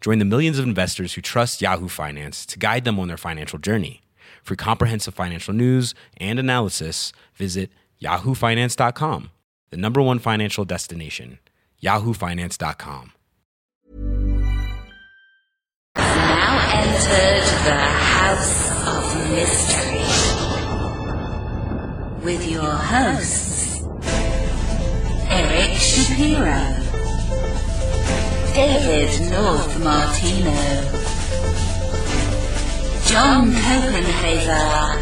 Join the millions of investors who trust Yahoo Finance to guide them on their financial journey. For comprehensive financial news and analysis, visit yahoofinance.com, the number one financial destination, yahoofinance.com. Now entered the House of Mystery with your hosts, Eric Shapiro, David North Martino, John Copenhaver,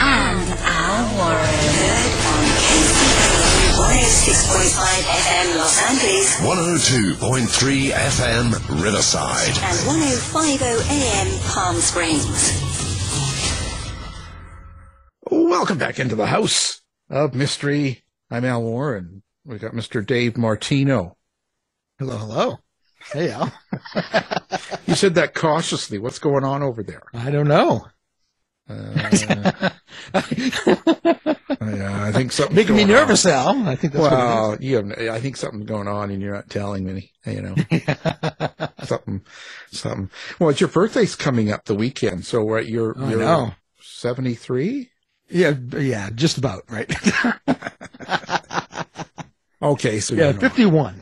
and Al Warren. Heard on KCAA 106.5 FM Los Angeles 102.3 FM Riverside. and 1050 AM Palm Springs. Welcome back into the House of Mystery. I'm Al Warren. We've got Mr. Dave Martino. Hello, hello. Hey, Al. You said that cautiously. What's going on over there? I don't know. Uh, yeah, I think something Making me nervous, Al. I think that's what well, you have, I think something's going on, and you're not telling me. You know, something, something. Well, it's your birthday's coming up the weekend, so right, you're I you're know. seventy three. Yeah, yeah, just about, right? Okay, so yeah, you're not.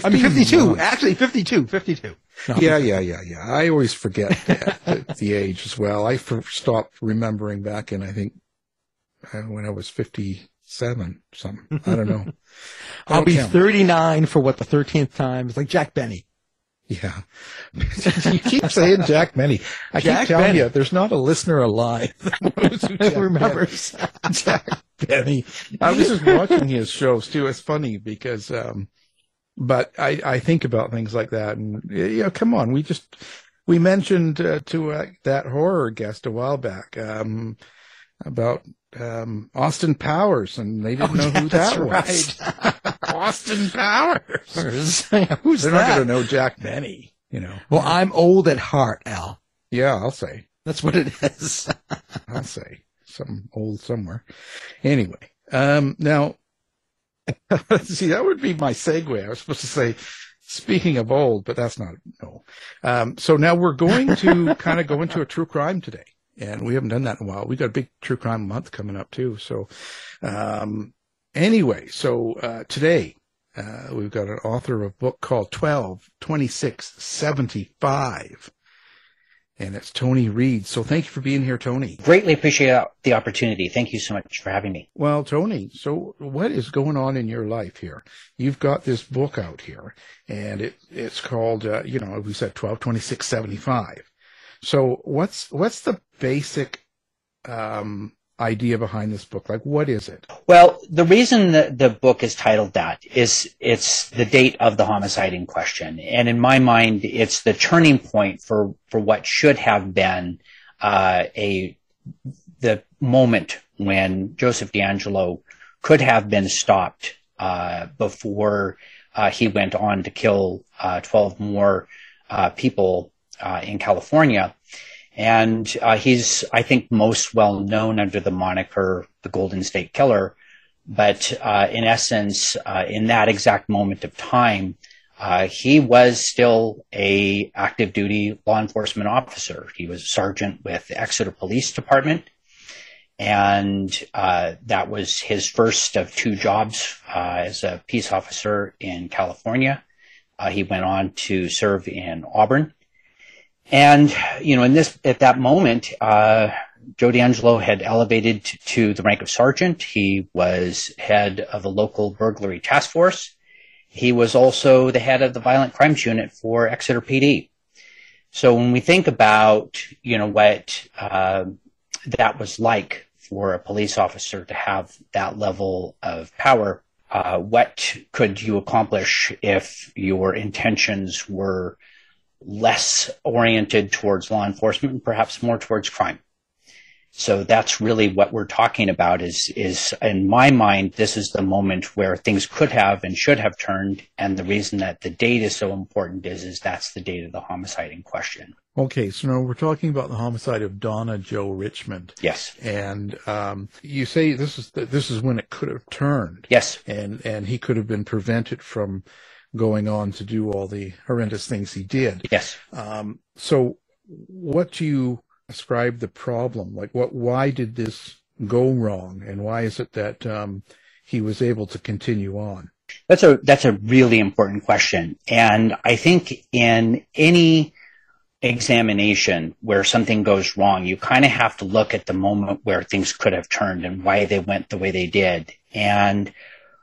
51. I mean, 52. 51. Actually, 52. 52. No, Yeah, yeah, yeah, yeah. I always forget the, the, the age as well. I for, stopped remembering back in, I think, uh, when I was 57, something. I don't know. I I'll don't be count. 39 for what, the 13th time? It's like Jack Benny. Yeah. you keep saying Jack Benny. I Jack keep telling Benny. you, there's not a listener alive that knows who Jack Remembers. Benny- Jack Benny. I was just watching his shows too. It's funny because, um, but I, I think about things like that and, you know, come on. We just, we mentioned uh, to uh, that horror guest a while back, um, about, um, Austin Powers and they didn't know who Oh, that's that was. right. Austin Powers. Who's They're that? not going to know Jack Benny, you know. Well, I'm old at heart, Al. Yeah, I'll say. That's what it is. I'll say some old somewhere. Anyway, um, now, see, that would be my segue. I was supposed to say, speaking of old, but that's not, no. Um, so now we're going to kind of go into a true crime today. And we haven't done that in a while. We got a big true crime month coming up too. So, um, anyway, so, uh, today, uh, we've got an author of a book called 12, 26, 75. And it's Tony Reed. So thank you for being here, Tony. Greatly appreciate the opportunity. Thank you so much for having me. Well, Tony, so what is going on in your life here? You've got this book out here and it, it's called, uh, you know, we said 12, 26, 75. So what's, what's the basic, um, idea behind this book? Like, what is it? Well, the reason that the book is titled that is it's the date of the homicide in question. And in my mind, it's the turning point for, for what should have been, uh, a, the moment when Joseph DeAngelo could have been stopped, uh, before, uh, he went on to kill, uh, 12 more, uh, people, uh, in California. And uh, he's, I think, most well known under the moniker the Golden State Killer. But uh, in essence, uh, in that exact moment of time, uh, he was still a active duty law enforcement officer. He was a sergeant with the Exeter Police Department, and uh, that was his first of two jobs uh, as a peace officer in California. He went on to serve in Auburn. And, you know, in this, at that moment, uh, Joe DeAngelo had elevated to, the rank of sergeant. He was head of a local burglary task force. He was also the head of the violent crimes unit for Exeter PD. So when we think about, you know, what uh, that was like for a police officer to have that level of power, uh, what could you accomplish if your intentions were less oriented towards law enforcement and perhaps more towards crime? So that's really what we're talking about is, is in my mind, this is the moment where things could have and should have turned. And the reason that the date is so important is, is that's the date of the homicide in question. Okay, so now we're talking about the homicide of Donna Joe Richmond. Yes. And um, you say this is this is when it could have turned. Yes. And and he could have been prevented from going on to do all the horrendous things he did. Yes. Um, so what do you ascribe the problem? Like what why did this go wrong and why is it that um, he was able to continue on? That's a that's a really important question. And I think in any examination where something goes wrong, you kind of have to look at the moment where things could have turned and why they went the way they did. And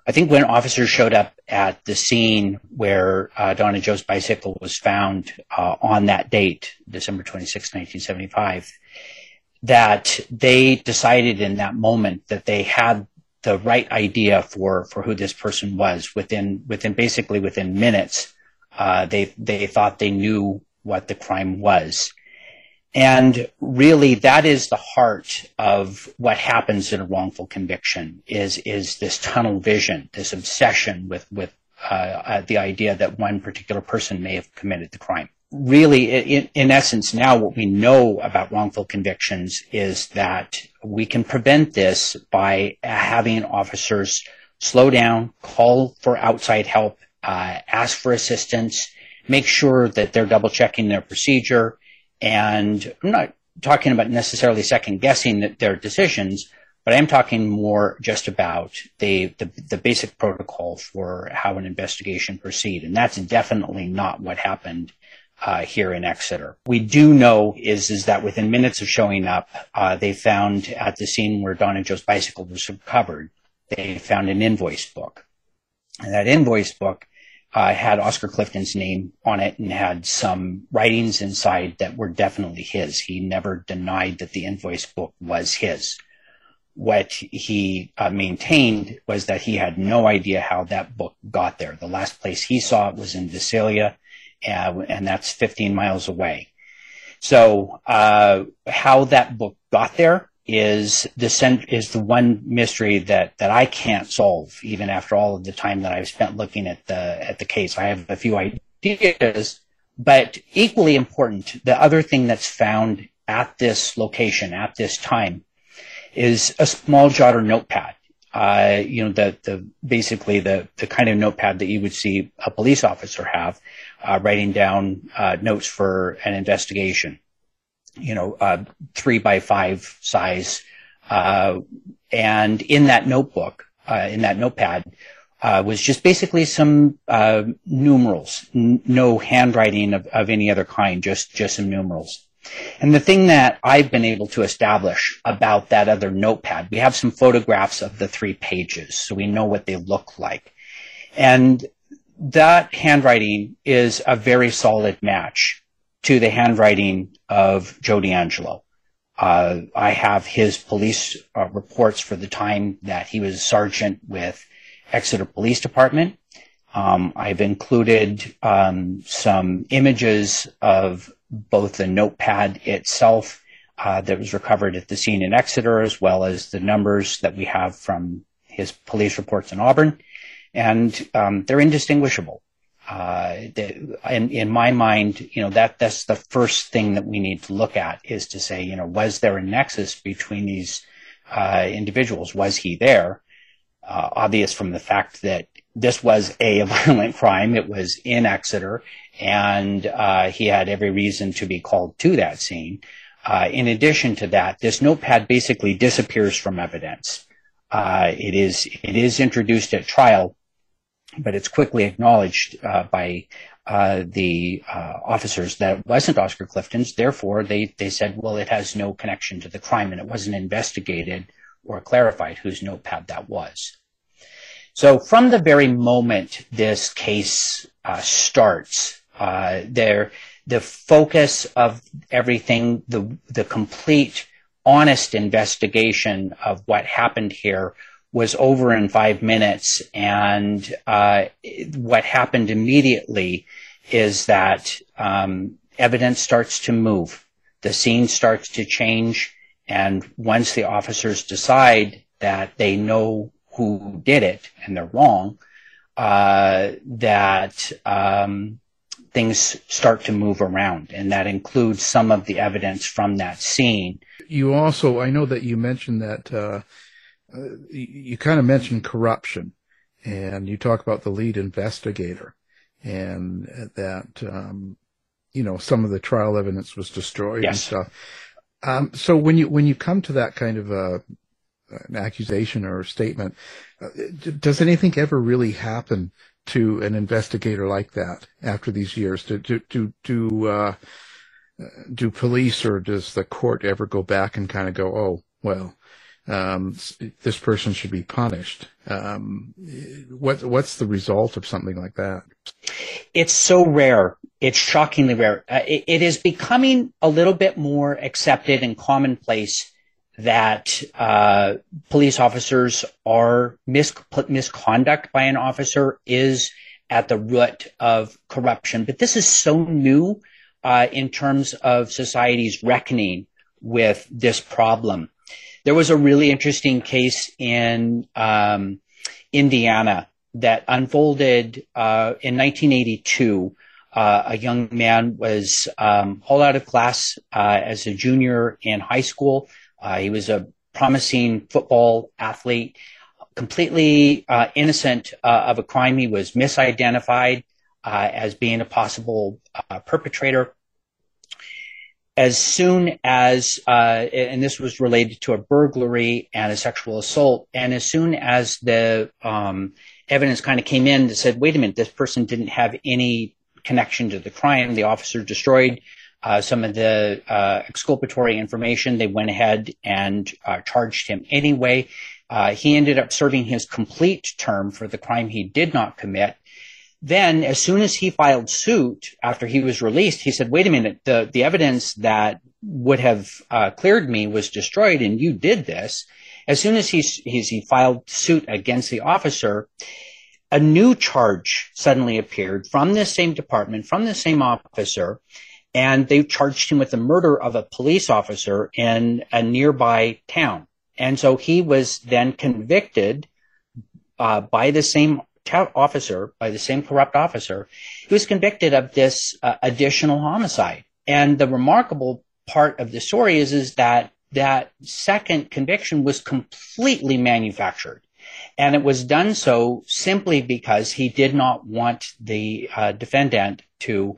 I think when officers showed up at the scene where uh, Donna Joe's bicycle was found uh, on that date, December 26, 1975, that they decided in that moment that they had the right idea for, for who this person was within, within basically within minutes. Uh, they, they thought they knew what the crime was. And really that is the heart of what happens in a wrongful conviction is, is this tunnel vision, this obsession with, with, uh, uh, the idea that one particular person may have committed the crime. Really, in, in essence, now what we know about wrongful convictions is that we can prevent this by having officers slow down, call for outside help, uh, ask for assistance, make sure that they're double checking their procedure. And I'm not talking about necessarily second guessing their decisions, but I am talking more just about the, the, the basic protocol for how an investigation proceed. And that's definitely not what happened uh, here in Exeter. We do know is is that within minutes of showing up, uh, they found at the scene where Donna Joe's bicycle was recovered, they found an invoice book, and that invoice book uh, had Oscar Clifton's name on it and had some writings inside that were definitely his. He never denied that the invoice book was his. What he uh, maintained was that he had no idea how that book got there. The last place he saw it was in Visalia, uh, and that's 15 miles away. So, uh, how that book got there is the is the one mystery that that I can't solve even after all of the time that I've spent looking at the at the case. I have a few ideas, but equally important, the other thing that's found at this location at this time is a small jotter notepad. Uh, you know, the the basically the the kind of notepad that you would see a police officer have, uh, writing down uh, notes for an investigation you know, uh, three by five size. Uh, and in that notebook, uh, in that notepad, uh, was just basically some uh, numerals, N- no handwriting of, of any other kind, just just some numerals. And the thing that I've been able to establish about that other notepad, we have some photographs of the three pages, so we know what they look like. And that handwriting is a very solid match to the handwriting of Joe DeAngelo. Uh, I have his police uh, reports for the time that he was sergeant with Exeter Police Department. Um, I've included um, some images of both the notepad itself uh, that was recovered at the scene in Exeter, as well as the numbers that we have from his police reports in Auburn, and um, they're indistinguishable uh, in, in my mind, you know, that, that's the first thing that we need to look at is to say, you know, was there a nexus between these, uh, individuals? Was he there? Uh, obvious from the fact that this was a violent crime. It was in Exeter and, uh, he had every reason to be called to that scene. Uh, in addition to that, this notepad basically disappears from evidence. Uh, it is, it is introduced at trial, but it's quickly acknowledged uh, by uh, the uh, officers that it wasn't Oscar Clifton's. Therefore, they, they said, well, it has no connection to the crime, and it wasn't investigated or clarified whose notepad that was. So from the very moment this case uh, starts, uh, there the focus of everything, the the complete honest investigation of what happened here was over in five minutes. And uh, what happened immediately is that um, evidence starts to move, the scene starts to change, and once the officers decide that they know who did it and they're wrong, uh, that um, things start to move around, and that includes some of the evidence from that scene. You also, I know that you mentioned that uh, uh, you, you kind of mentioned corruption, and you talk about the lead investigator, and that um, you know some of the trial evidence was destroyed Yes. and stuff. Um, so when you when you come to that kind of a an accusation or a statement, uh, does anything ever really happen to an investigator like that after these years? Do do do do, uh, do police or does the court ever go back and kind of go, oh well, um, this person should be punished? Um, what what's the result of something like that? It's so rare. It's shockingly rare. Uh, it, it is becoming a little bit more accepted and commonplace that uh, police officers are mis- misconduct by an officer is at the root of corruption. But this is so new uh, in terms of society's reckoning with this problem. There was a really interesting case in um, Indiana that unfolded uh, in 1982. Uh, a young man was um, hauled out of class uh, as a junior in high school. Uh, he was a promising football athlete, completely uh, innocent uh, of a crime. He was misidentified as being a possible perpetrator. As soon as, uh, and this was related to a burglary and a sexual assault, and as soon as the um, evidence kind of came in that said, wait a minute, this person didn't have any connection to the crime, the officer destroyed uh, some of the uh, exculpatory information. They went ahead and uh, charged him anyway. Uh, he ended up serving his complete term for the crime he did not commit. Then, as soon as he filed suit after he was released, he said, "Wait a minute, the the evidence that would have uh, cleared me was destroyed, and you did this." As soon as he he's, he filed suit against the officer, a new charge suddenly appeared from this same department, from the same officer, and they charged him with the murder of a police officer in a nearby town. And so he was then convicted uh, by the same officer, by the same corrupt officer. He was convicted of this uh, additional homicide. And the remarkable part of the story is, is that that second conviction was completely manufactured. And it was done so simply because he did not want the uh, defendant to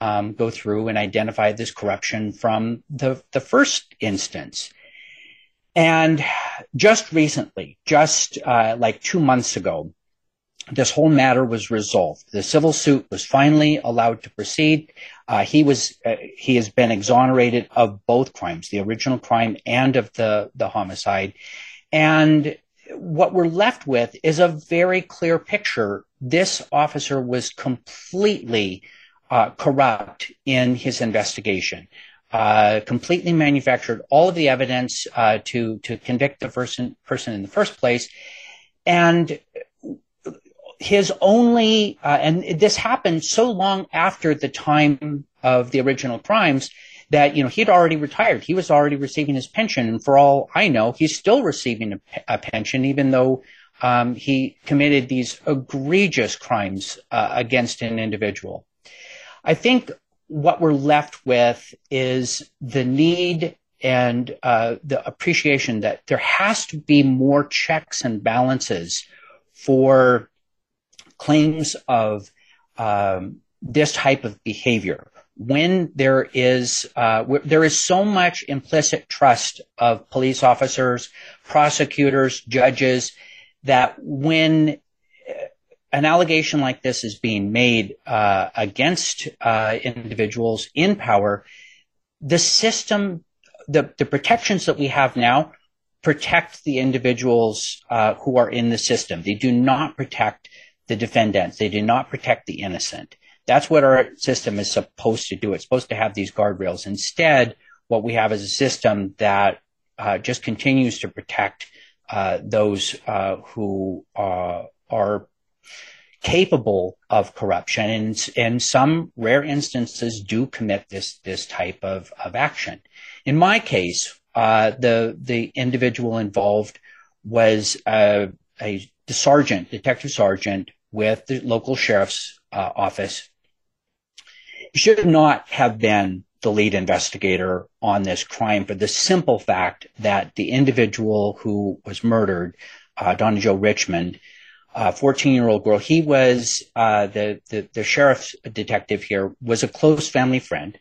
um, go through and identify this corruption from the, the first instance. And just recently, just uh, like two months ago, this whole matter was resolved. The civil suit was finally allowed to proceed. Uh, he was uh, he has been exonerated of both crimes, the original crime and of the the homicide. And what we're left with is a very clear picture. This officer was completely uh, corrupt in his investigation. Uh, completely manufactured all of the evidence uh, to to convict the person person in the first place, and his only uh, and this happened so long after the time of the original crimes that you know he'd already retired. He was already receiving his pension. And for all i know he's still receiving a, a pension even though um, he committed these egregious crimes uh, against an individual. I think what we're left with is the need and uh, the appreciation that there has to be more checks and balances for claims of um, this type of behavior when there is uh, w- there is so much implicit trust of police officers, prosecutors, judges that when uh, an allegation like this is being made uh, against uh, individuals in power, the system, the, the protections that we have now protect the individuals uh, who are in the system. They do not protect the defendants. They do not protect the innocent. That's what our system is supposed to do. It's supposed to have these guardrails. Instead, what we have is a system that uh, just continues to protect uh, those uh, who uh, are capable of corruption and in some rare instances do commit this this type of, of action. In my case, uh, the the individual involved was uh, a sergeant, detective sergeant with the local sheriff's uh, office. Should not have been the lead investigator on this crime for the simple fact that the individual who was murdered, uh, Donna Joe Richmond, a 14 year old girl, he was uh, the, the the sheriff's detective here was a close family friend.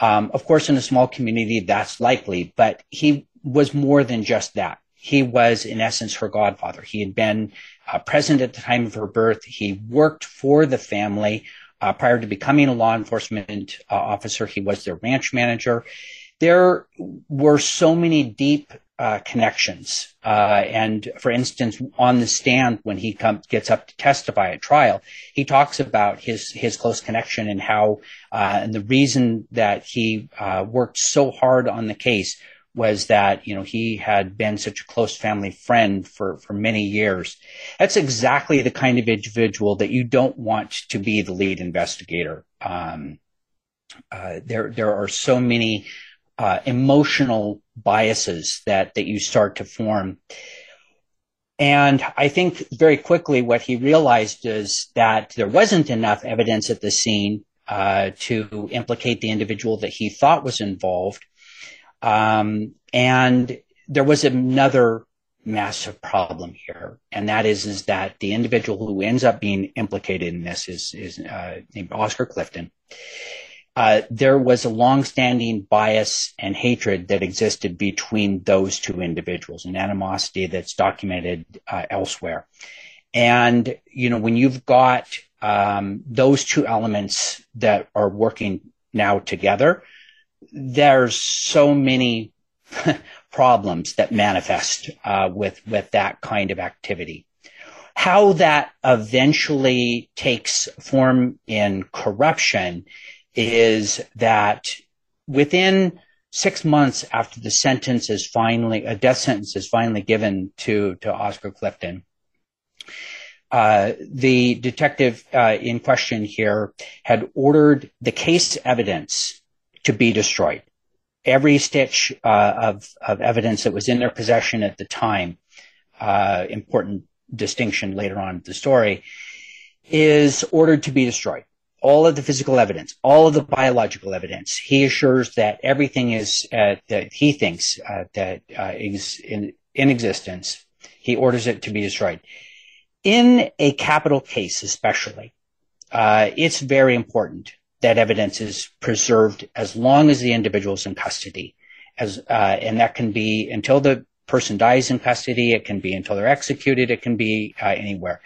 Um, of course, in a small community, that's likely, but he was more than just that. He was, in essence, her godfather. He had been uh, present at the time of her birth. He worked for the family uh, prior to becoming a law enforcement uh, officer. He was their ranch manager. There were so many deep uh, connections. Uh, and for instance, on the stand when he comes gets up to testify at trial, he talks about his his close connection and how uh, and the reason that he uh, worked so hard on the case was that you know he had been such a close family friend for for many years. That's exactly the kind of individual that you don't want to be the lead investigator. Um, uh, there there are so many uh, emotional biases that that you start to form. And I think very quickly what he realized is that there wasn't enough evidence at the scene uh, to implicate the individual that he thought was involved. Um, and there was another massive problem here, and that is is that the individual who ends up being implicated in this is is uh, named Oscar Clifton uh, there was a long-standing bias and hatred that existed between those two individuals, an animosity that's documented uh, elsewhere. And you know, when you've got um, those two elements that are working now together, there's so many problems that manifest uh, with with that kind of activity. How that eventually takes form in corruption is that within six months after the sentence is finally a death sentence is finally given to to Oscar Clifton, uh, the detective uh, in question here had ordered the case evidence to be destroyed. Every stitch uh, of of evidence that was in their possession at the time, uh, important distinction later on in the story, is ordered to be destroyed all of the physical evidence, all of the biological evidence. He assures that everything is uh, that he thinks uh, that uh, is in, in existence. He orders it to be destroyed. In a capital case, especially, uh, it's very important that evidence is preserved as long as the individual is in custody, as uh, and that can be until the person dies in custody. It can be until they're executed. It can be uh, anywhere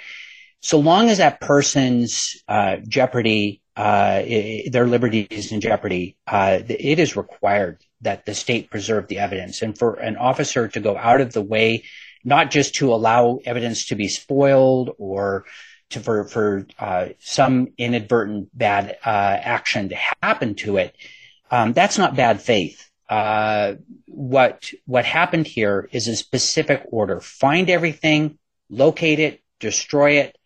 so long as that person's uh, jeopardy, uh, their liberty is in jeopardy, uh, it is required that the state preserve the evidence. And for an officer to go out of the way, not just to allow evidence to be spoiled or to, for, for uh, some inadvertent bad uh, action to happen to it, um, that's not bad faith. Uh, what what happened here is a specific order: find everything, locate it, destroy it,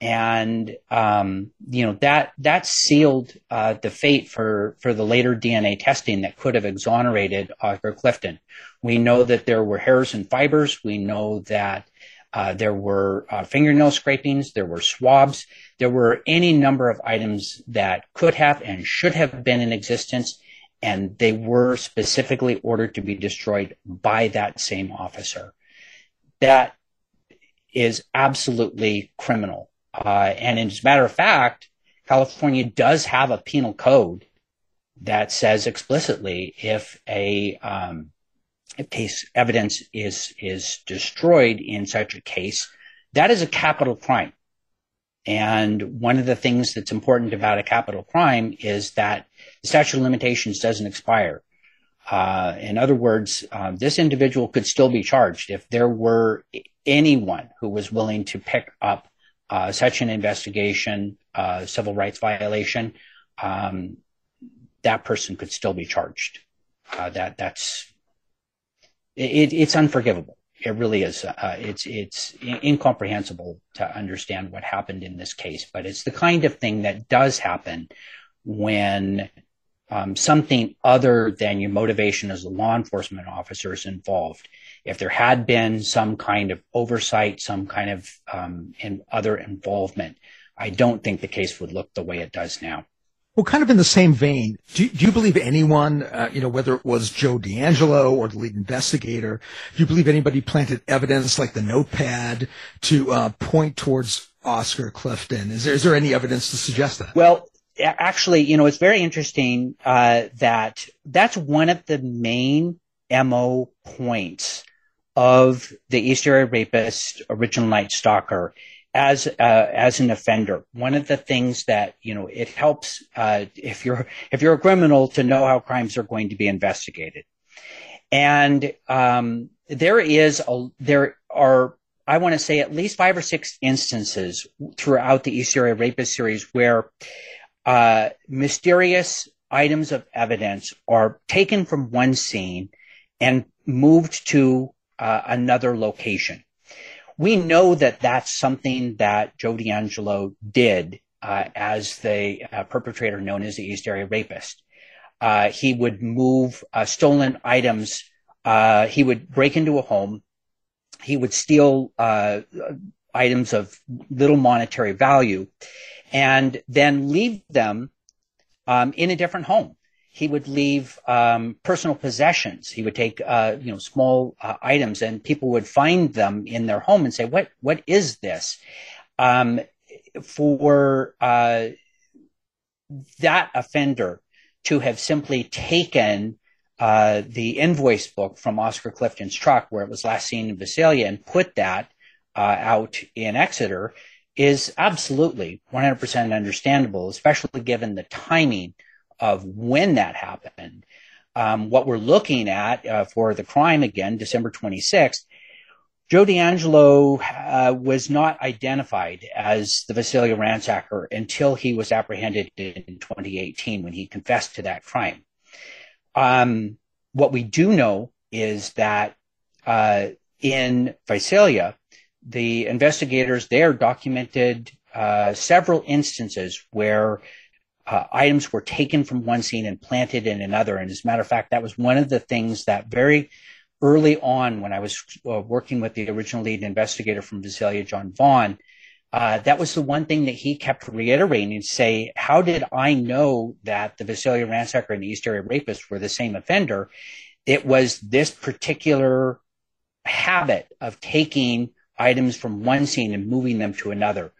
and um, you know that that sealed uh, the fate for for the later DNA testing that could have exonerated Oscar Clifton. We know that there were hairs and fibers. We know that uh, there were uh, fingernail scrapings. There were swabs. There were any number of items that could have and should have been in existence, and they were specifically ordered to be destroyed by that same officer. That is absolutely criminal uh, and as a matter of fact, California does have a penal code that says explicitly if a um, case evidence is is destroyed in such a case, that is a capital crime. And one of the things that's important about a capital crime is that the statute of limitations doesn't expire. Uh, in other words, um, this individual could still be charged if there were anyone who was willing to pick up uh, such an investigation, uh, civil rights violation. Um, that person could still be charged. Uh, that that's it, it's unforgivable. It really is. Uh, it's it's incomprehensible to understand what happened in this case, but it's the kind of thing that does happen when um, something other than your motivation as a law enforcement officer is involved. If there had been some kind of oversight, some kind of um, in other involvement, I don't think the case would look the way it does now. Well, kind of in the same vein, do, do you believe anyone, uh, you know, whether it was Joe DeAngelo or the lead investigator, do you believe anybody planted evidence like the notepad to uh, point towards Oscar Clifton? Is there, is there any evidence to suggest that? Well, actually, you know, it's very interesting uh, that that's one of the main MO points of the East Area Rapist Original Night Stalker as uh, as an offender. One of the things that you know it helps uh, if you're if you're a criminal to know how crimes are going to be investigated, and um, there is a there are I want to say at least five or six instances throughout the East Area Rapist series where uh, mysterious items of evidence are taken from one scene and moved to uh, another location. We know that that's something that Joe DeAngelo did uh, as the uh, perpetrator known as the East Area Rapist. Uh, he would move uh, stolen items. he would break into a home. He would steal items of little monetary value and then leave them um, in a different home. He would leave um, personal possessions. He would take, uh, you know, small uh, items, and people would find them in their home and say, "What? What is this?" Um, for uh, that offender to have simply taken uh, the invoice book from Oscar Clifton's truck, where it was last seen in Visalia, and put that uh, out in Exeter is absolutely 100% understandable, especially given the timing of when that happened. Um, what we're looking at uh, for the crime again, December 26th, Joe DeAngelo uh, was not identified as the Visalia ransacker until he was apprehended in 2018 when he confessed to that crime. Um, what we do know is that uh, in Visalia, the investigators there documented uh, several instances where uh, items were taken from one scene and planted in another. And as a matter of fact, that was one of the things that very early on when I was uh, working with the original lead investigator from Visalia, John Vaughn, uh, that was the one thing that he kept reiterating and say, how did I know that the Visalia ransacker and the East Area rapist were the same offender? It was this particular habit of taking items from one scene and moving them to another.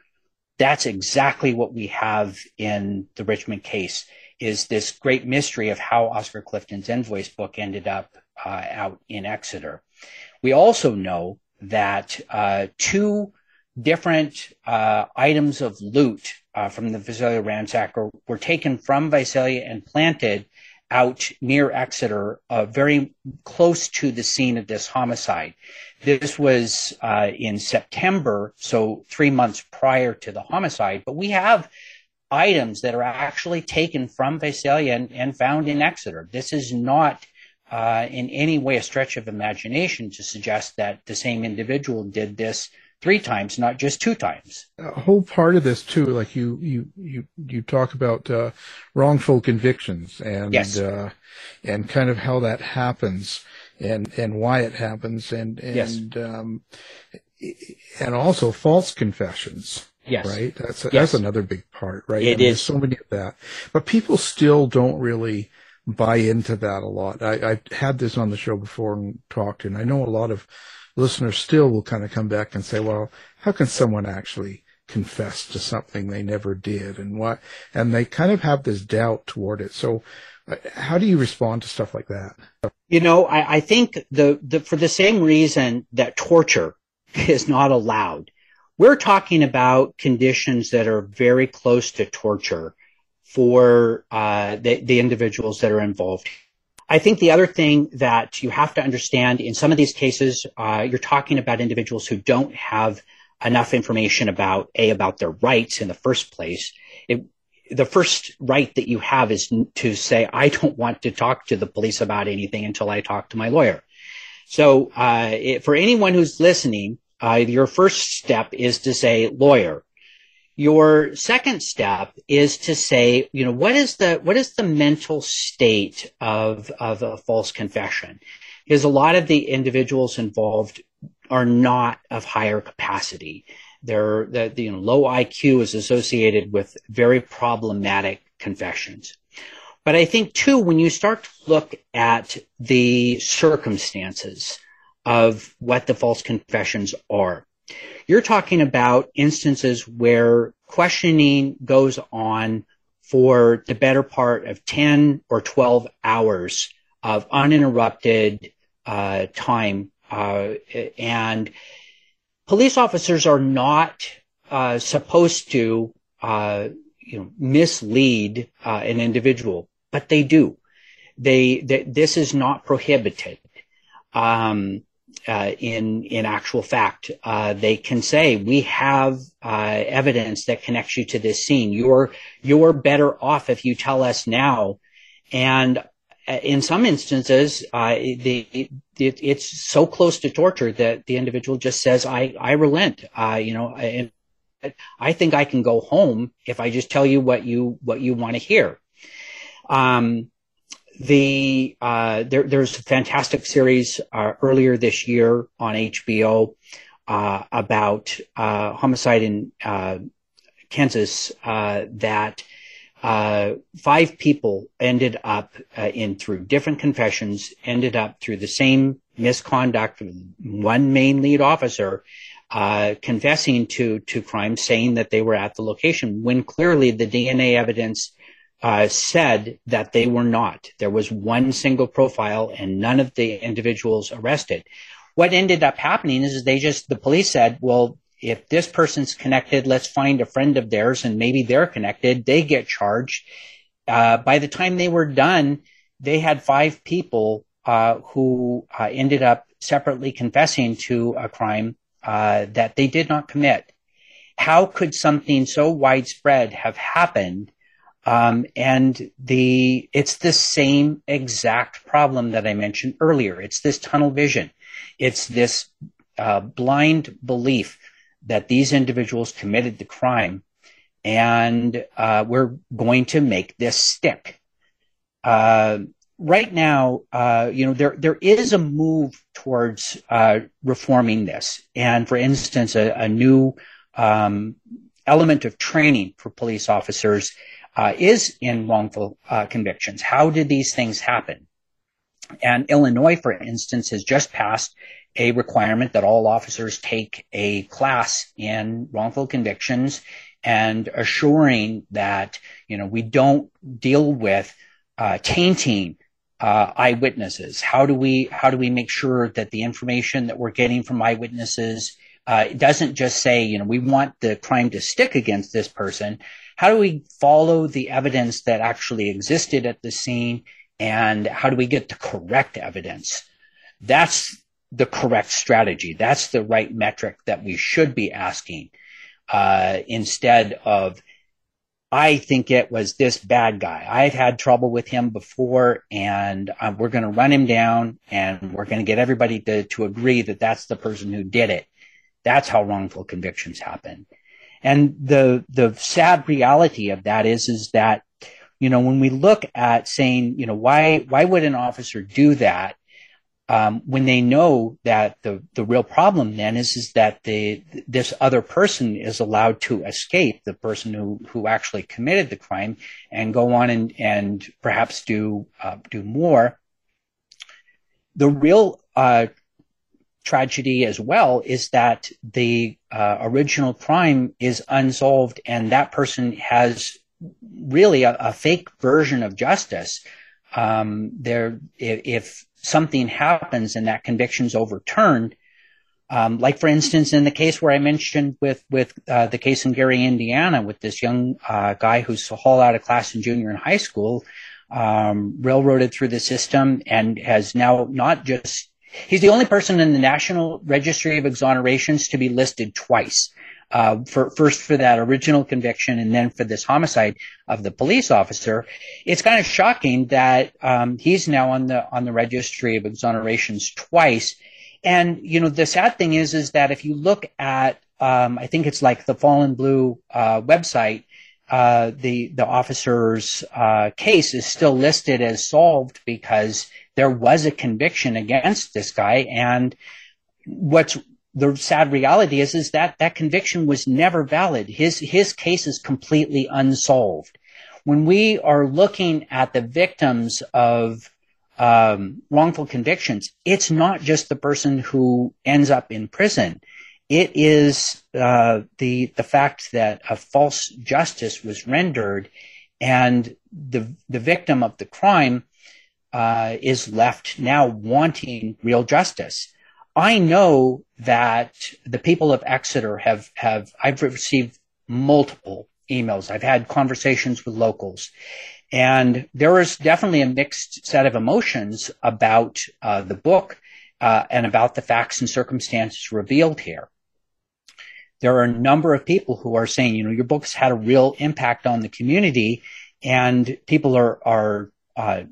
That's exactly what we have in the Richmond case is this great mystery of how Oscar Clifton's invoice book ended up uh, out in Exeter. We also know that uh, two different uh, items of loot uh, from the Visalia ransacker were taken from Visalia and planted out near Exeter, uh, very close to the scene of this homicide. This was uh, in September, so three months prior to the homicide, but we have items that are actually taken from Visalia and, and found in Exeter. This is not uh, in any way a stretch of imagination to suggest that the same individual did this three times, not just two times. A whole part of this too, like you you you you talk about uh, wrongful convictions and yes. uh, and kind of how that happens and and why it happens and and yes. um, and also false confessions. Yes. Right. That's yes. that's another big part, right? It and There's is. so many of that, but people still don't really buy into that a lot. I, I had this on the show before and talked, and I know a lot of listeners still will kind of come back and say, well, how can someone actually confess to something they never did and what, and they kind of have this doubt toward it. So uh, how do you respond to stuff like that? You know, I, I think the, the, for the same reason that torture is not allowed, we're talking about conditions that are very close to torture for uh, the, the individuals that are involved. I think the other thing that you have to understand in some of these cases, uh, you're talking about individuals who don't have enough information about a about their rights in the first place. It, the first right that you have is to say, I don't want to talk to the police about anything until I talk to my lawyer. So uh, it, for anyone who's listening, uh, your first step is to say lawyer. Your second step is to say, you know, what is the what is the mental state of of a false confession? Because a lot of the individuals involved are not of higher capacity. They're the, the you know, low IQ is associated with very problematic confessions. But I think too, when you start to look at the circumstances of what the false confessions are, you're talking about instances where questioning goes on for the better part of 10 or 12 hours of uninterrupted uh, time. Uh, and police officers are not uh, supposed to uh, you know, mislead uh, an individual, but they do. They, they this is not prohibited. Um, uh, in in actual fact. Uh, they can say we have uh, evidence that connects you to this scene. You're you're better off if you tell us now. And uh, in some instances, uh, the, it, it's so close to torture that the individual just says, "I I relent." Uh, you know, I think I can go home if I just tell you what you what you want to hear. Um, the uh, there, there's a fantastic series uh, earlier this year on HBO uh, about uh, homicide in uh, Kansas uh, that five people ended up in through different confessions ended up through the same misconduct. One main lead officer confessing to to crimes, saying that they were at the location when clearly the DNA evidence uh, said that they were not. There was one single profile and none of the individuals arrested. What ended up happening is they just, the police said, well, if this person's connected, let's find a friend of theirs and maybe they're connected. They get charged. Uh, by the time they were done, they had five people uh, who uh, ended up separately confessing to a crime uh, that they did not commit. How could something so widespread have happened um, and the it's the same exact problem that I mentioned earlier. It's this tunnel vision. It's this uh, blind belief that these individuals committed the crime, and uh, we're going to make this stick. Uh, right now, uh, you know, there there is a move towards uh, reforming this, and for instance, a, a new um, element of training for police officers uh, is in wrongful uh, convictions. How did these things happen? And Illinois, for instance, has just passed a requirement that all officers take a class in wrongful convictions and assuring that, you know, we don't deal with uh, tainting uh, eyewitnesses. How do we how do we make sure that the information that we're getting from eyewitnesses uh, it doesn't just say, you know, we want the crime to stick against this person, how do we follow the evidence that actually existed at the scene and how do we get the correct evidence? That's the correct strategy. That's the right metric that we should be asking uh, instead of, I think it was this bad guy. I've had trouble with him before and uh, we're going to run him down and we're going to get everybody to, to agree that that's the person who did it. That's how wrongful convictions happen. And the, the sad reality of that is, is that, you know, when we look at saying, you know, why, why would an officer do that? Um, when they know that the, the real problem then is, is that the, this other person is allowed to escape, the person who, who actually committed the crime and go on and, and perhaps do, uh, do more. The real, uh, tragedy as well is that the uh, original crime is unsolved and that person has really a, a fake version of justice. Um, there, if, if, something happens and that conviction is overturned, um, like for instance, in the case where I mentioned with with uh, the case in Gary, Indiana, with this young uh, guy who's hauled out of class in junior and high school, um, railroaded through the system and has now not just he's the only person in the National Registry of Exonerations to be listed twice. Uh, for first for that original conviction and then for this homicide of the police officer, it's kind of shocking that um, he's now on the on the registry of exonerations twice. And you know the sad thing is is that if you look at um, I think it's like the Fallen Blue uh, website, uh, the the officer's uh, case is still listed as solved because there was a conviction against this guy, and what's the sad reality is is that that conviction was never valid. His his case is completely unsolved. When we are looking at the victims of um, wrongful convictions, it's not just the person who ends up in prison it is uh, the the fact that a false justice was rendered, and the the victim of the crime uh, is left now wanting real justice. I know that the people of Exeter have have I've received multiple emails. I've had conversations with locals, and there is definitely a mixed set of emotions about uh, the book uh, and about the facts and circumstances revealed here there are a number of people who are saying, you know, your book's had a real impact on the community, and people are are uh,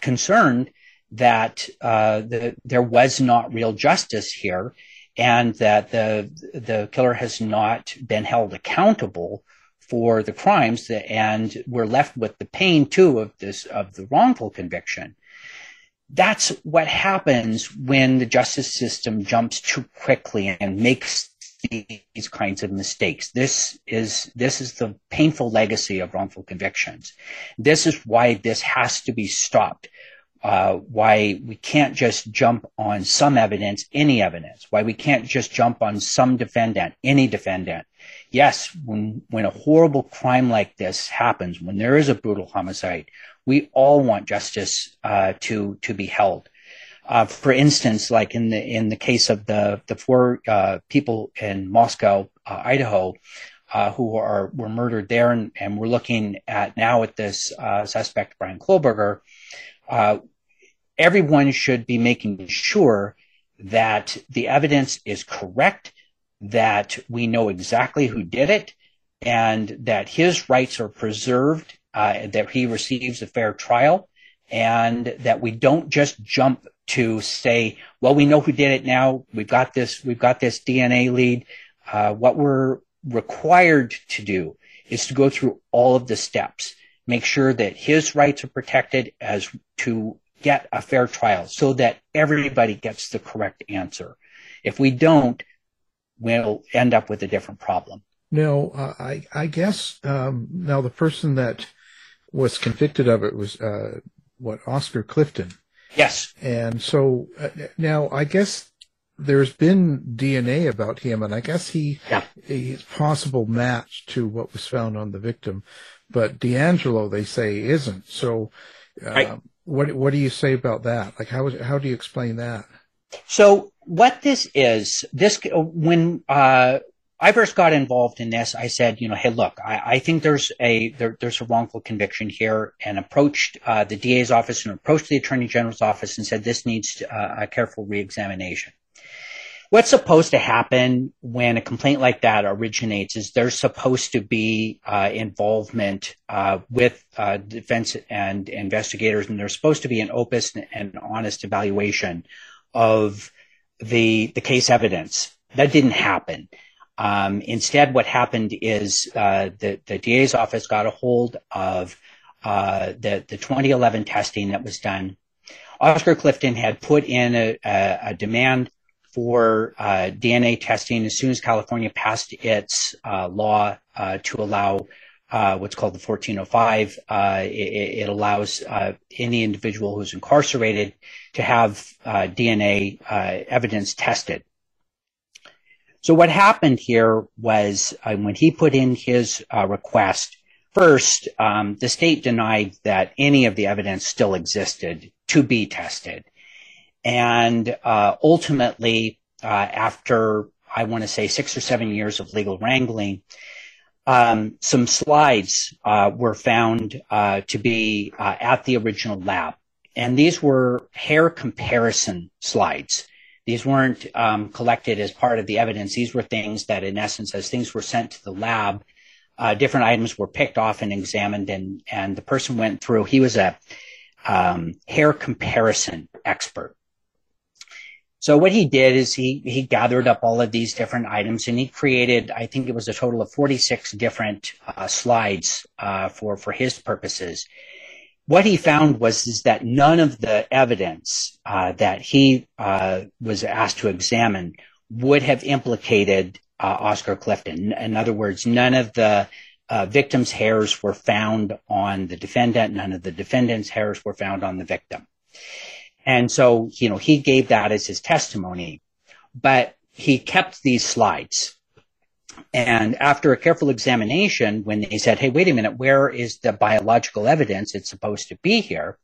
concerned that uh, the, there was not real justice here, and that the the killer has not been held accountable for the crimes, that, and we're left with the pain too of this of the wrongful conviction. That's what happens when the justice system jumps too quickly and makes these kinds of mistakes. This is this is the painful legacy of wrongful convictions. This is why this has to be stopped. Uh, why we can't just jump on some evidence, any evidence. Why we can't just jump on some defendant, any defendant. Yes, when when a horrible crime like this happens, when there is a brutal homicide, we all want justice uh, to to be held. Uh, for instance, like in the in the case of the the four uh, people in Moscow, uh, Idaho, uh, who are were murdered there, and, and, we're looking at now at this uh, suspect Brian Kohberger. Uh, everyone should be making sure that the evidence is correct, that we know exactly who did it, and that his rights are preserved, that he receives a fair trial, and that we don't just jump to say, well, we know who did it now. We've got this, we've got this DNA lead. Uh, what we're required to do is to go through all of the steps, make sure that his rights are protected as to get a fair trial so that everybody gets the correct answer. If we don't, we'll end up with a different problem. No, uh, I, I guess, um, now the person that was convicted of it was, uh, what, Oscar Clifton. Yes. And so uh, now I guess there's been DNA about him, and I guess he yeah. he's possible match to what was found on the victim, but DeAngelo they say isn't. So, uh, right. what what do you say about that? Like how how do you explain that? So what this is, this when uh, I first got involved in this, I said, you know, hey, look, I, I think there's a there, there's a wrongful conviction here, and approached uh, the DA's office and approached the Attorney General's office and said this needs uh, a careful reexamination. What's supposed to happen when a complaint like that originates is there's supposed to be uh, involvement uh, with uh, defense and investigators, and there's supposed to be an open and honest evaluation of the the case evidence. That didn't happen. Um, instead, what happened is uh, the, the DA's office got a hold of uh, the, the 2011 testing that was done. Oscar Clifton had put in a, a, a demand for uh, DNA testing as soon as California passed its uh, law uh, to allow uh, what's called the 1405. It, it, allows any individual who's incarcerated to have DNA evidence tested. So what happened here was uh, when he put in his uh, request, first, um, the state denied that any of the evidence still existed to be tested. And uh, ultimately, uh, after I want to say six or seven years of legal wrangling, um, some slides uh, were found uh, to be at the original lab. And these were hair comparison slides. These weren't um, collected as part of the evidence. These were things that, in essence, as things were sent to the lab, uh, different items were picked off and examined, and, and the person went through. He was a um, hair comparison expert. So what he did is he he gathered up all of these different items and he created, I think it was a total of 46 different uh, slides uh, for for his purposes. What he found was is that none of the evidence uh, that he uh, was asked to examine would have implicated uh, Oscar Clifton. In other words, none of the uh, victim's hairs were found on the defendant. None of the defendant's hairs were found on the victim. And so, you know, he gave that as his testimony, but he kept these slides. And after a careful examination, when they said, Hey, wait a minute, where is the biological evidence it's supposed to be here?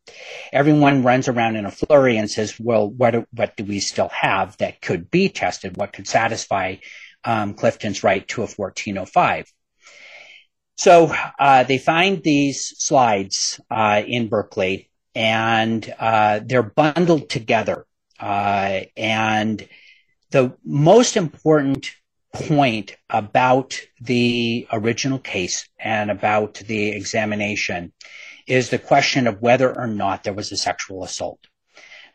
Everyone runs around in a flurry and says, well, what, do, what do we still have that could be tested? What could satisfy um, Clifton's right to a 1405? So uh, they find these slides uh, in Berkeley and uh, they're bundled together. Uh, and the most important point about the original case and about the examination is the question of whether or not there was a sexual assault.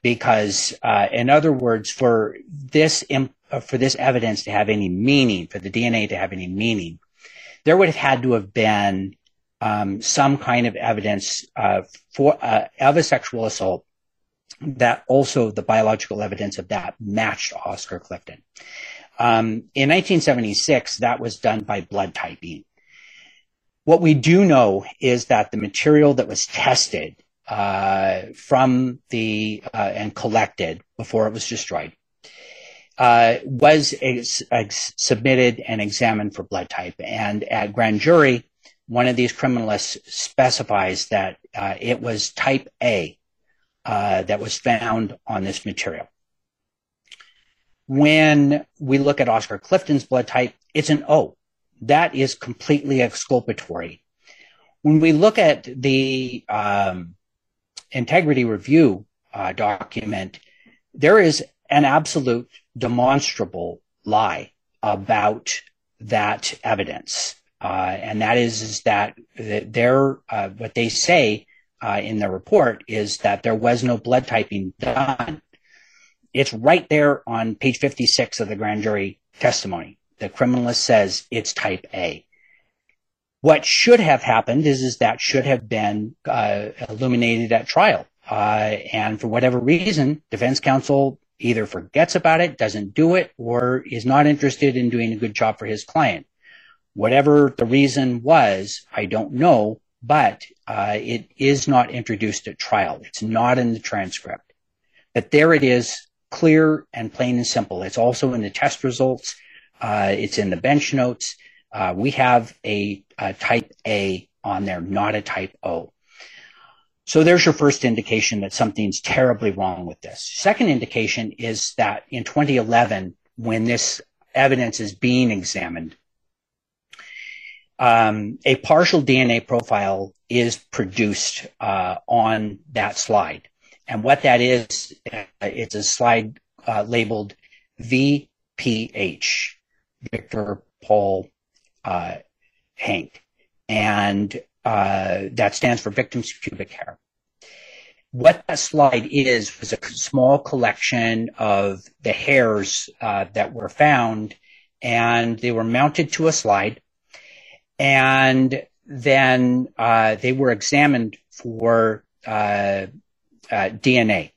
Because, uh, in other words, for this imp- for this evidence to have any meaning, for the DNA to have any meaning, there would have had to have been um, some kind of evidence uh, for uh, of a sexual assault that also the biological evidence of that matched Oscar Clifton. Um, in 1976, that was done by blood typing. What we do know is that the material that was tested uh, from the uh, and collected before it was destroyed uh, was ex- ex- submitted and examined for blood type. And at grand jury, one of these criminalists specifies that uh, it was type A uh, that was found on this material. When we look at Oscar Clifton's blood type, it's an O. That is completely exculpatory. When we look at the um, integrity review uh, document, there is an absolute demonstrable lie about that evidence. Uh, and that is, is that uh, what they say uh, in the report is that there was no blood typing done. It's right there on page 56 of the grand jury testimony. The criminalist says it's type A. What should have happened is, is that should have been uh, illuminated at trial. Uh, and for whatever reason, defense counsel either forgets about it, doesn't do it, or is not interested in doing a good job for his client. Whatever the reason was, I don't know, but uh, it is not introduced at trial. It's not in the transcript. But there it is, clear and plain and simple. It's also in the test results. Uh, it's in the bench notes. Uh, we have a, a type A on there, not a type O. So there's your first indication that something's terribly wrong with this. Second indication is that in 2011, when this evidence is being examined, um, a partial DNA profile is produced uh, on that slide. And what that is, uh, it's a slide uh, labeled VPH, Victor Paul uh, Hank. And uh, that stands for victim's pubic hair. What that slide is was a small collection of the hairs uh, that were found, and they were mounted to a slide and then uh, they were examined for uh, DNA.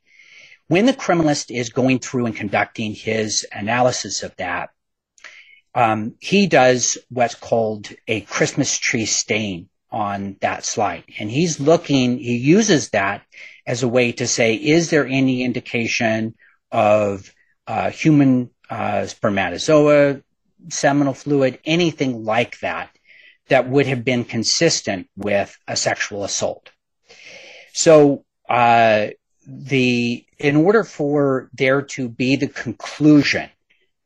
When the criminalist is going through and conducting his analysis of that, um, he does what's called a Christmas tree stain on that slide. And he's looking, he uses that as a way to say, is there any indication of uh, human uh, spermatozoa, seminal fluid, anything like that that would have been consistent with a sexual assault. So, uh, the, in order for there to be the conclusion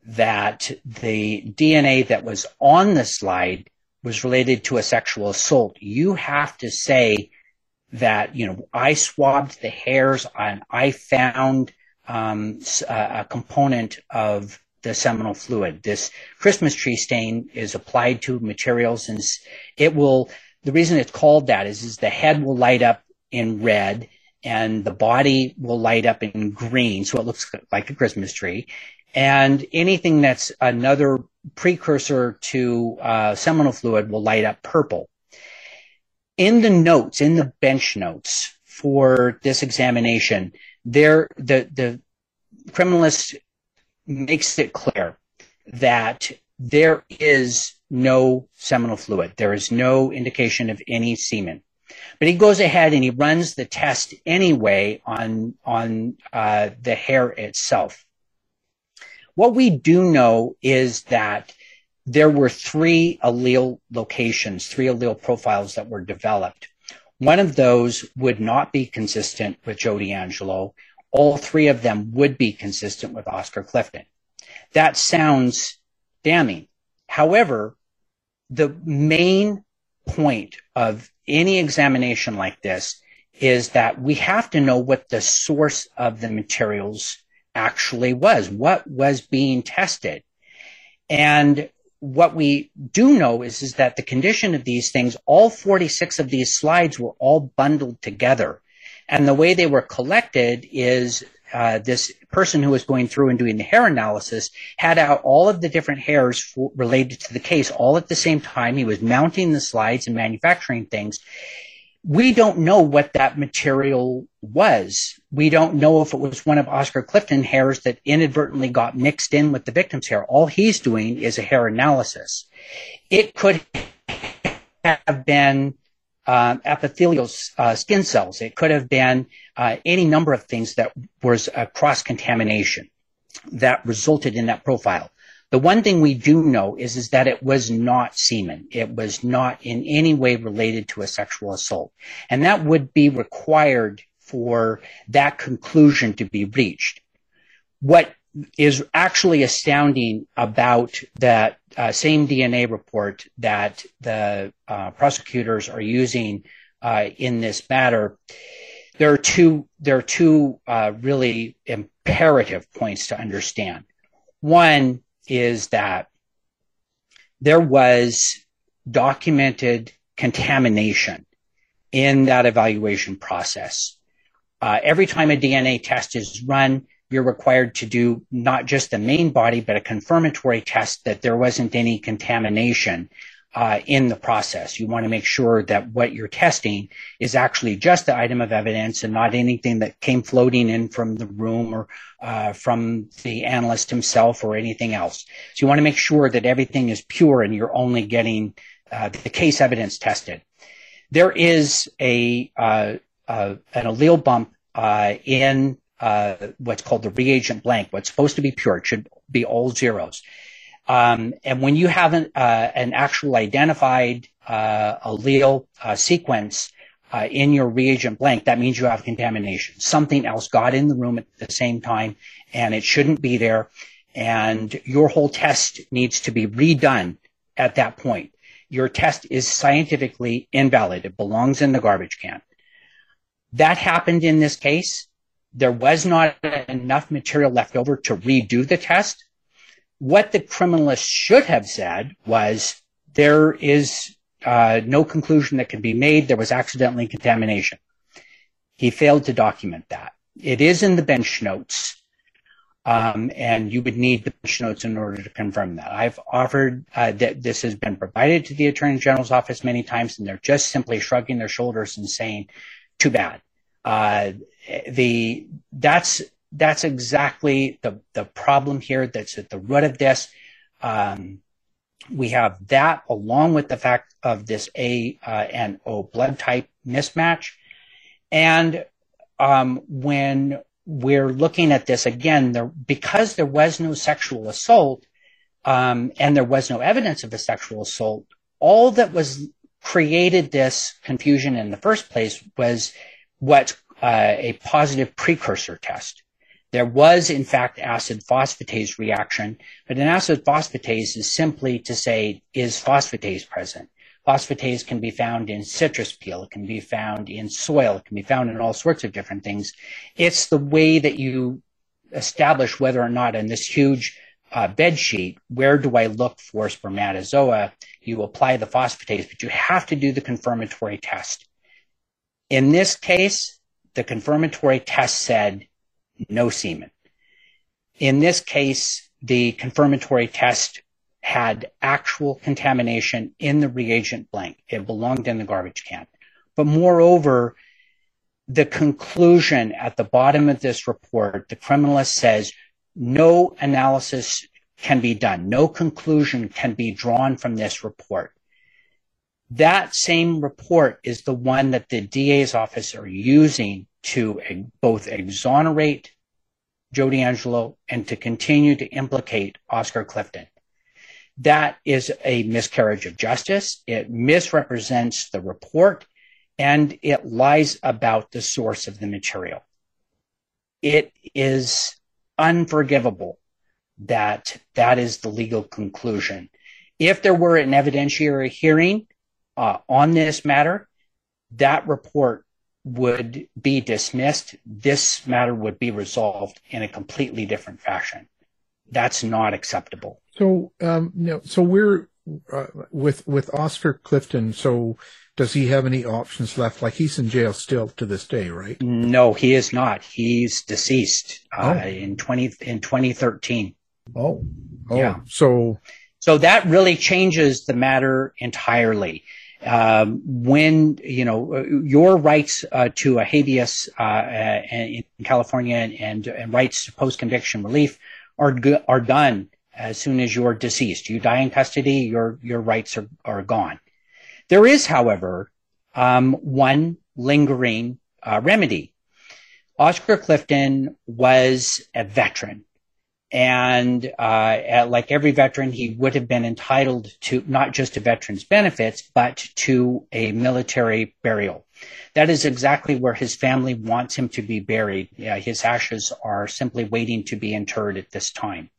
that the DNA that was on the slide was related to a sexual assault, you have to say that, you know, I swabbed the hairs and I found um, a, a component of the seminal fluid. This Christmas tree stain is applied to materials and it will, the reason it's called that is, is the head will light up in red and the body will light up in green. So it looks like a Christmas tree. And anything that's another precursor to uh, seminal fluid will light up purple. In the notes, in the bench notes for this examination, there the the criminalist makes it clear that there is no seminal fluid. There is no indication of any semen. But he goes ahead and he runs the test anyway on on uh, the hair itself. What we do know is that there were three allele locations, three allele profiles that were developed. One of those would not be consistent with Joe DeAngelo. All three of them would be consistent with Oscar Clifton. That sounds damning. However, the main point of any examination like this is that we have to know what the source of the materials actually was, what was being tested. And what we do know is, is that the condition of these things, all 46 of these slides were all bundled together. And the way they were collected is uh, this person who was going through and doing the hair analysis had out all of the different hairs related to the case all at the same time. He was mounting the slides and manufacturing things we don't know what that material was. We don't know if it was one of Oscar Clifton hairs that inadvertently got mixed in with the victim's hair. All he's doing is a hair analysis. It could have been uh, epithelial uh, skin cells. It could have been uh, any number of things that was a cross contamination that resulted in that profile. The one thing we do know is, is that it was not semen. It was not in any way related to a sexual assault. And that would be required for that conclusion to be reached. What is actually astounding about that uh, same DNA report that the uh, prosecutors are using uh, in this matter, there are two there are two uh, really imperative points to understand. One is that there was documented contamination in that evaluation process. Uh, every time a DNA test is run, you're required to do not just the main body, but a confirmatory test that there wasn't any contamination uh, in the process. You want to make sure that what you're testing is actually just the item of evidence and not anything that came floating in from the room or uh, from the analyst himself or anything else. So you want to make sure that everything is pure and you're only getting uh, the case evidence tested. There is a uh, uh, an allele bump uh, what's called the reagent blank. What's supposed to be pure, it should be all zeros. Um, and when you have an, uh, an actual identified uh, allele uh, sequence uh, in your reagent blank, that means you have contamination. Something else got in the room at the same time, and it shouldn't be there. And your whole test needs to be redone at that point. Your test is scientifically invalid. It belongs in the garbage can. That happened in this case. There was not enough material left over to redo the test what the criminalist should have said was there is uh, no conclusion that can be made. There was accidentally contamination. He failed to document that. It is in the bench notes, um, and you would need the bench notes in order to confirm that. I've offered uh, that this has been provided to the Attorney General's office many times, and they're just simply shrugging their shoulders and saying, "Too bad." Uh, the that's that's exactly the, the problem here that's at the root of this. Um, we have that along with the fact of this A uh, and O blood type mismatch. And um, when we're looking at this again, there, because there was no sexual assault um, and there was no evidence of a sexual assault, all that was created this confusion in the first place was what uh, a positive precursor test. There was, in fact, acid phosphatase reaction, but an acid phosphatase is simply to say, is phosphatase present? Phosphatase can be found in citrus peel. It can be found in soil. It can be found in all sorts of different things. It's the way that you establish whether or not in this huge uh, bed sheet, where do I look for spermatozoa? You apply the phosphatase, but you have to do the confirmatory test. In this case, the confirmatory test said no semen. In this case, the confirmatory test had actual contamination in the reagent blank. It belonged in the garbage can. But moreover, the conclusion at the bottom of this report, the criminalist says no analysis can be done. No conclusion can be drawn from this report. That same report is the one that the DA's office are using to both exonerate Joe DeAngelo and to continue to implicate Oscar Clifton. That is a miscarriage of justice. It misrepresents the report and it lies about the source of the material. It is unforgivable that that is the legal conclusion. If there were an evidentiary hearing uh, on this matter, that report would be dismissed. This matter would be resolved in a completely different fashion. That's not acceptable. So, um, know, so we're uh, with with Oscar Clifton. So, does he have any options left? Like he's in jail still to this day, right? No, he is not. He's deceased uh, oh. in twenty in twenty thirteen. Oh, oh, yeah. So, so that really changes the matter entirely. Um, when you know your rights uh, to a habeas uh, in California and, and rights to post conviction relief are are done as soon as you're deceased. You die in custody, your, your rights are, are gone. There is, however, um, one lingering uh, remedy. Oscar Clifton was a veteran. And uh, like every veteran, he would have been entitled to not just to veterans' benefits, but to a military burial. That is exactly where his family wants him to be buried. Yeah, his ashes are simply waiting to be interred at this time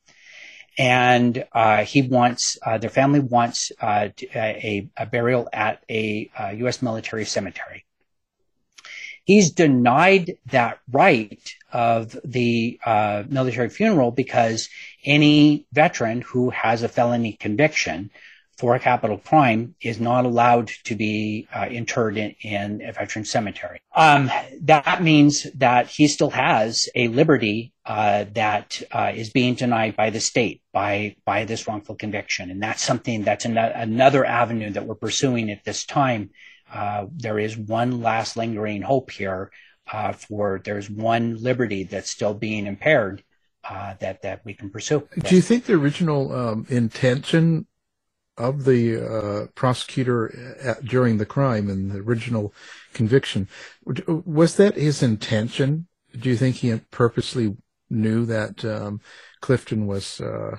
and uh, he wants uh, their family wants uh, a, a, burial at a U.S. Uh, military cemetery. He's denied that right of the uh, military funeral because any veteran who has a felony conviction for a capital crime is not allowed to be uh, interred in, in, a veteran cemetery. Um, that means that he still has a liberty uh, that uh, is being denied by the state by by this wrongful conviction, and that's something that's an- another avenue that we're pursuing at this time. Uh, there is one last lingering hope here uh, for there's one liberty that's still being impaired. Uh, that that we can pursue. Do you think the original um, intention of the uh, prosecutor at, during the crime and the original conviction. Was that his intention? Do you think he purposely knew that um, Clifton was uh,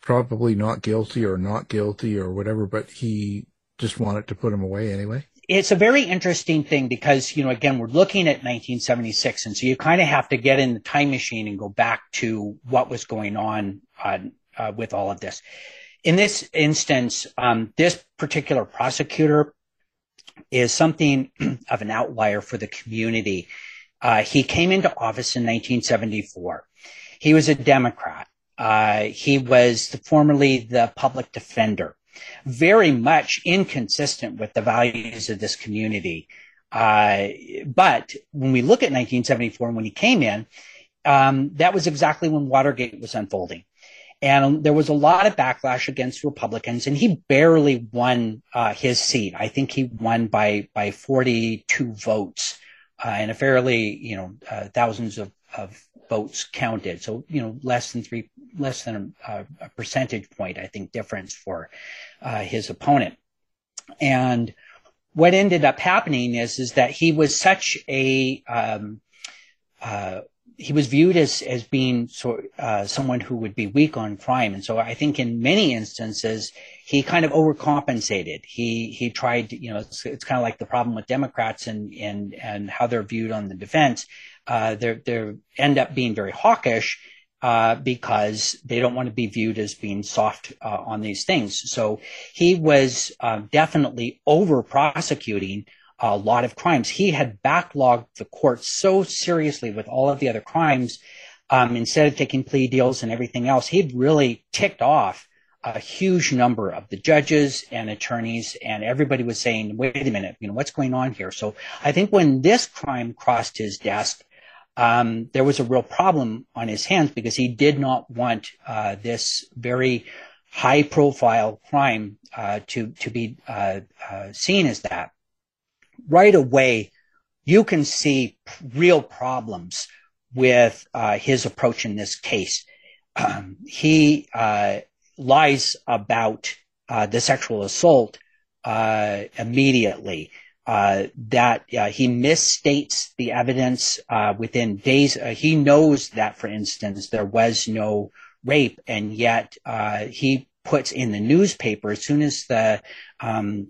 probably not guilty or not guilty or whatever, but he just wanted to put him away anyway? It's a very interesting thing because, you know, again, we're looking at 1976. And so you kind of have to get in the time machine and go back to what was going on uh, uh, with all of this in this instance, um, this particular prosecutor is something of an outlier for the community. Uh, he came into office in 1974. He was a Democrat. Uh, he was the, formerly the public defender, very much inconsistent with the values of this community. Uh, but when we look at 1974, and when he came in, um, that was exactly when Watergate was unfolding and there was a lot of backlash against Republicans, and he barely won uh, his seat. I think he won by by 42 votes, uh, and a fairly you know uh, thousands of, of votes counted. So you know less than three, less than a, a percentage point, I think, difference for uh, his opponent. And what ended up happening is is that he was such a um, uh, he was viewed as as being sort uh, someone who would be weak on crime, and so I think in many instances he kind of overcompensated. He he tried, you know, it's, it's kind of like the problem with Democrats and and and how they're viewed on the defense. Uh, they they end up being very hawkish, uh, because they don't want to be viewed as being soft uh, on these things. So he was uh, definitely over prosecuting a lot of crimes. He had backlogged the court so seriously with all of the other crimes. Um, instead of taking plea deals and everything else, he'd really ticked off a huge number of the judges and attorneys, and everybody was saying, "Wait a minute, you know what's going on here?" So I think when this crime crossed his desk, um, there was a real problem on his hands because he did not want uh, this very high-profile crime uh, to to be uh, uh seen as that. Right away, you can see real problems with uh, his approach in this case. Um, he uh, lies about the sexual assault immediately. Uh, that uh, he misstates the evidence uh, within days. Uh, he knows that, for instance, there was no rape, and yet he puts in the newspaper as soon as the um,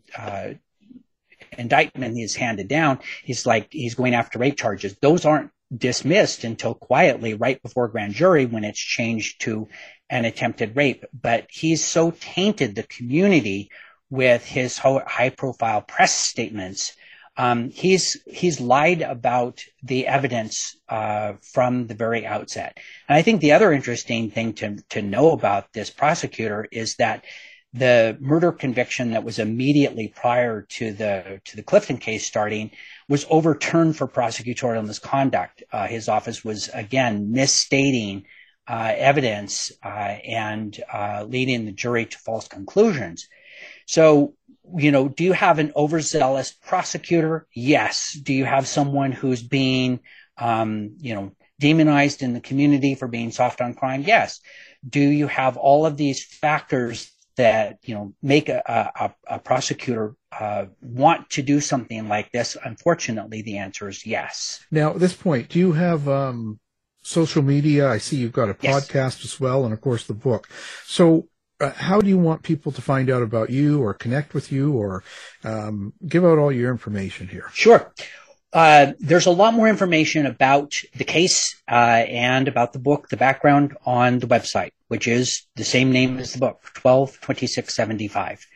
indictment is handed down. He's like he's going after rape charges. Those aren't dismissed until quietly right before grand jury when it's changed to an attempted rape. But he's so tainted the community with his high profile press statements. Um, he's he's lied about the evidence uh, from the very outset, and I think the other interesting thing to to know about this prosecutor is that the murder conviction that was immediately prior to the to the Clifton case starting was overturned for prosecutorial misconduct. Uh, his office was again misstating uh, evidence uh, and uh, leading the jury to false conclusions. So, you know, do you have an overzealous prosecutor? Yes. Do you have someone who's being, um, you know, demonized in the community for being soft on crime? Yes. Do you have all of these factors that you know make a, a, a prosecutor uh, want to do something like this? Unfortunately, the answer is yes. Now, at this point, do you have um, social media? I see you've got a podcast yes. as well, and of course the book. So, uh, how do you want people to find out about you, or connect with you, or um, give out all your information here? Sure. Uh, there's a lot more information about the case uh, and about the book, the background on the website, which is the same name as the book, 122675.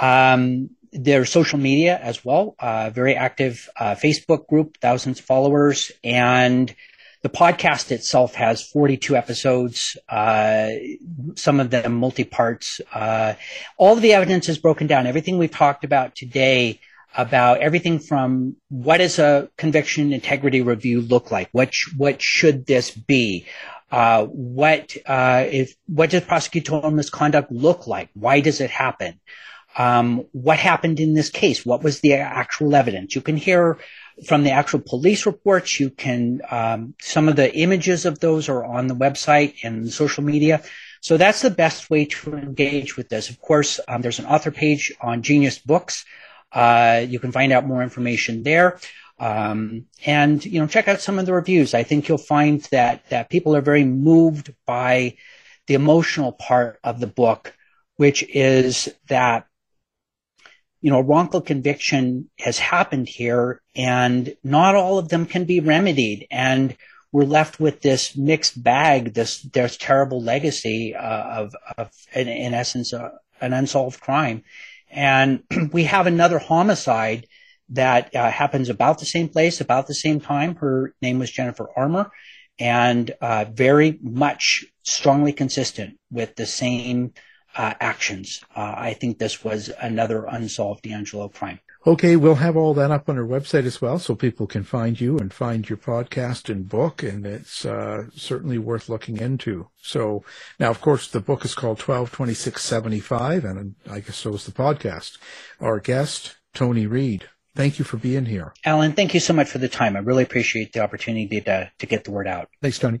Um, there's social media as well, uh, very active uh, Facebook group, thousands of followers, and the podcast itself has 42 episodes, uh, some of them multi-parts. Uh, all of the evidence is broken down. Everything we've talked about today about everything from what does a conviction integrity review look like? What, sh- what should this be? Uh, what, uh, if, what does prosecutorial misconduct look like? Why does it happen? Um, what happened in this case? What was the actual evidence? You can hear from the actual police reports. You can, um, some of the images of those are on the website and social media. So that's the best way to engage with this. Of course, um, there's an author page on Genius Books. Uh, you can find out more information there. Um, and you know, check out some of the reviews. I think you'll find that that people are very moved by the emotional part of the book, which is that you know, wrongful conviction has happened here, and not all of them can be remedied, and we're left with this mixed bag, this this terrible legacy uh, of, of in, in essence, uh, an unsolved crime. And we have another homicide that uh, happens about the same place, about the same time. Her name was Jennifer Armour, and uh, very much strongly consistent with the same uh, actions. Uh, I think this was another unsolved DeAngelo crime. Okay, we'll have all that up on our website as well, so people can find you and find your podcast and book, and it's uh, certainly worth looking into. So now, of course, the book is called Twelve Twenty Six Seventy Five, and I guess so is the podcast. Our guest, Tony Reed. Thank you for being here, Alan. Thank you so much for the time. I really appreciate the opportunity to to get the word out. Thanks, Tony.